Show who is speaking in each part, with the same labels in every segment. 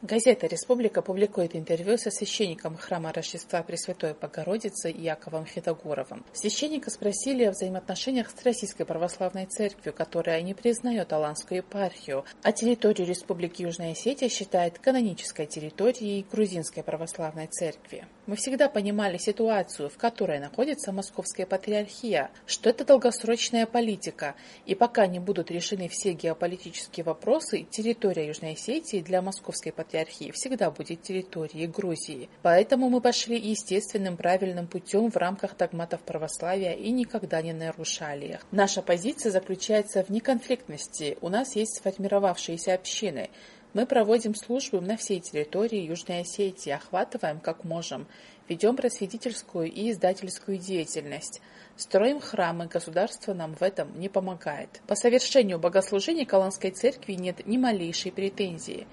Speaker 1: Газета «Республика» публикует интервью со священником храма Рождества Пресвятой Богородицы Яковом Хитогуровым. Священника спросили о взаимоотношениях с Российской Православной Церковью, которая не признает Аланскую епархию, а территорию Республики Южная Осетия считает канонической территорией Грузинской Православной Церкви. Мы всегда понимали ситуацию, в которой находится Московская Патриархия, что это долгосрочная политика, и пока не будут решены все геополитические вопросы, территория Южной Осетии для Московской Патриархии патриархии всегда будет территорией Грузии. Поэтому мы пошли естественным правильным путем в рамках догматов православия и никогда не нарушали их. Наша позиция заключается в неконфликтности. У нас есть сформировавшиеся общины. Мы проводим службы на всей территории Южной Осетии, охватываем как можем, ведем просветительскую и издательскую деятельность. Строим храмы, государство нам в этом не помогает. По совершению богослужений Каланской церкви нет ни малейшей претензии.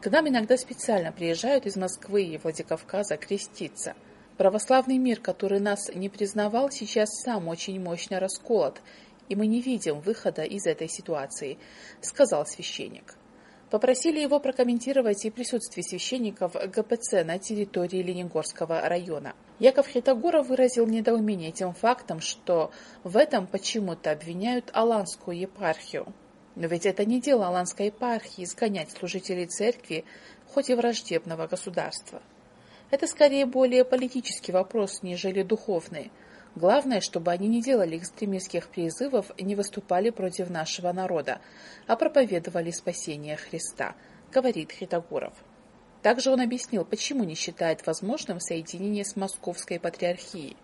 Speaker 1: К нам иногда специально приезжают из Москвы и Владикавказа креститься. Православный мир, который нас не признавал, сейчас сам очень мощно расколот, и мы не видим выхода из этой ситуации, сказал священник. Попросили его прокомментировать и присутствие священников ГПЦ на территории Лениногорского района. Яков Хитогоров выразил недоумение тем фактом, что в этом почему-то обвиняют Аланскую епархию. Но ведь это не дело Аланской епархии изгонять служителей церкви, хоть и враждебного государства. Это скорее более политический вопрос, нежели духовный. Главное, чтобы они не делали экстремистских призывов и не выступали против нашего народа, а проповедовали спасение Христа, говорит Хитогоров. Также он объяснил, почему не считает возможным соединение с Московской патриархией.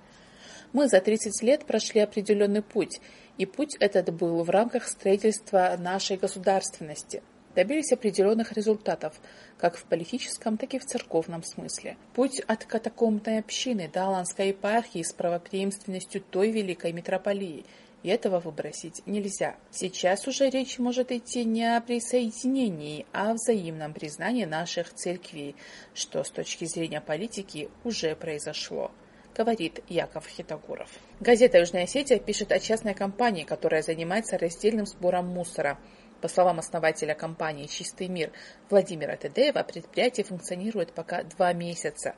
Speaker 1: Мы за 30 лет прошли определенный путь, и путь этот был в рамках строительства нашей государственности. Добились определенных результатов, как в политическом, так и в церковном смысле. Путь от катакомбной общины до Аланской епархии с правопреемственностью той великой митрополии – и этого выбросить нельзя. Сейчас уже речь может идти не о присоединении, а о взаимном признании наших церквей, что с точки зрения политики уже произошло говорит Яков Хитогуров. Газета «Южная Осетия» пишет о частной компании, которая занимается раздельным сбором мусора. По словам основателя компании «Чистый мир» Владимира Тедеева, предприятие функционирует пока два месяца.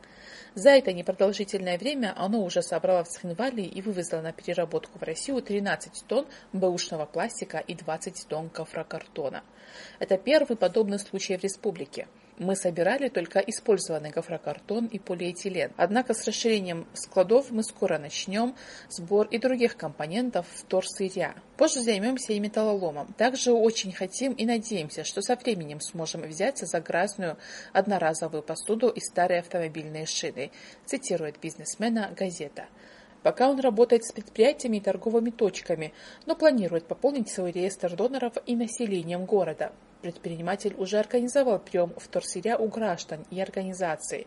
Speaker 1: За это непродолжительное время оно уже собрало в Цхинвале и вывезло на переработку в Россию 13 тонн бэушного пластика и 20 тонн гофрокартона. Это первый подобный случай в республике. Мы собирали только использованный гофрокартон и полиэтилен. Однако с расширением складов мы скоро начнем сбор и других компонентов вторсырья. Позже займемся и металлоломом. Также очень хотим и надеемся, что со временем сможем взяться за грязную одноразовую посуду и старые автомобильные шины, цитирует бизнесмена газета пока он работает с предприятиями и торговыми точками, но планирует пополнить свой реестр доноров и населением города. Предприниматель уже организовал прием вторсырья у граждан и организаций.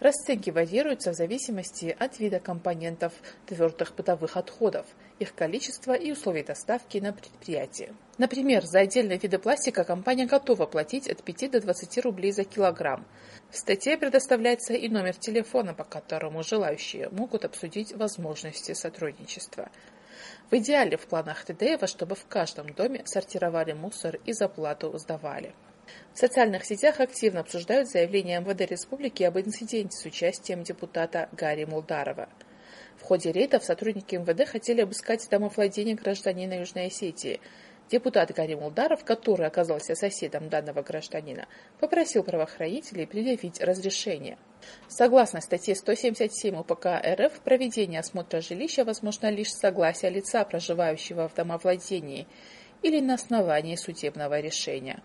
Speaker 1: Расценки варьируются в зависимости от вида компонентов твердых бытовых отходов, их количества и условий доставки на предприятие. Например, за отдельные виды пластика компания готова платить от 5 до 20 рублей за килограмм. В статье предоставляется и номер телефона, по которому желающие могут обсудить возможности сотрудничества. В идеале в планах Тедеева, чтобы в каждом доме сортировали мусор и заплату сдавали. В социальных сетях активно обсуждают заявление МВД республики об инциденте с участием депутата Гарри Мулдарова. В ходе рейдов сотрудники МВД хотели обыскать домовладение гражданина Южной Осетии – Депутат Гарри Мулдаров, который оказался соседом данного гражданина, попросил правоохранителей предъявить разрешение. Согласно статье 177 УПК РФ, проведение осмотра жилища возможно лишь с согласия лица, проживающего в домовладении, или на основании судебного решения.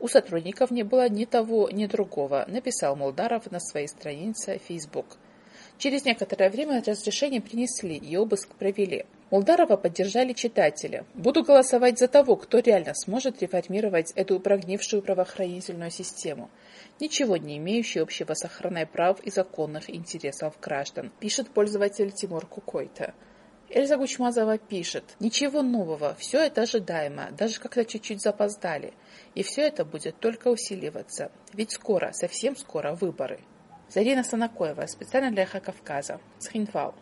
Speaker 1: У сотрудников не было ни того, ни другого, написал Мулдаров на своей странице Facebook. Через некоторое время разрешение принесли и обыск провели. Молдарова поддержали читатели. Буду голосовать за того, кто реально сможет реформировать эту прогнившую правоохранительную систему, ничего не имеющую общего с охраной прав и законных интересов граждан, пишет пользователь Тимур Кукойта. Эльза Гучмазова пишет, ничего нового, все это ожидаемо, даже как-то чуть-чуть запоздали. И все это будет только усиливаться, ведь скоро, совсем скоро выборы. Зарина Санакоева, специально для Эхо Кавказа, Схинвал.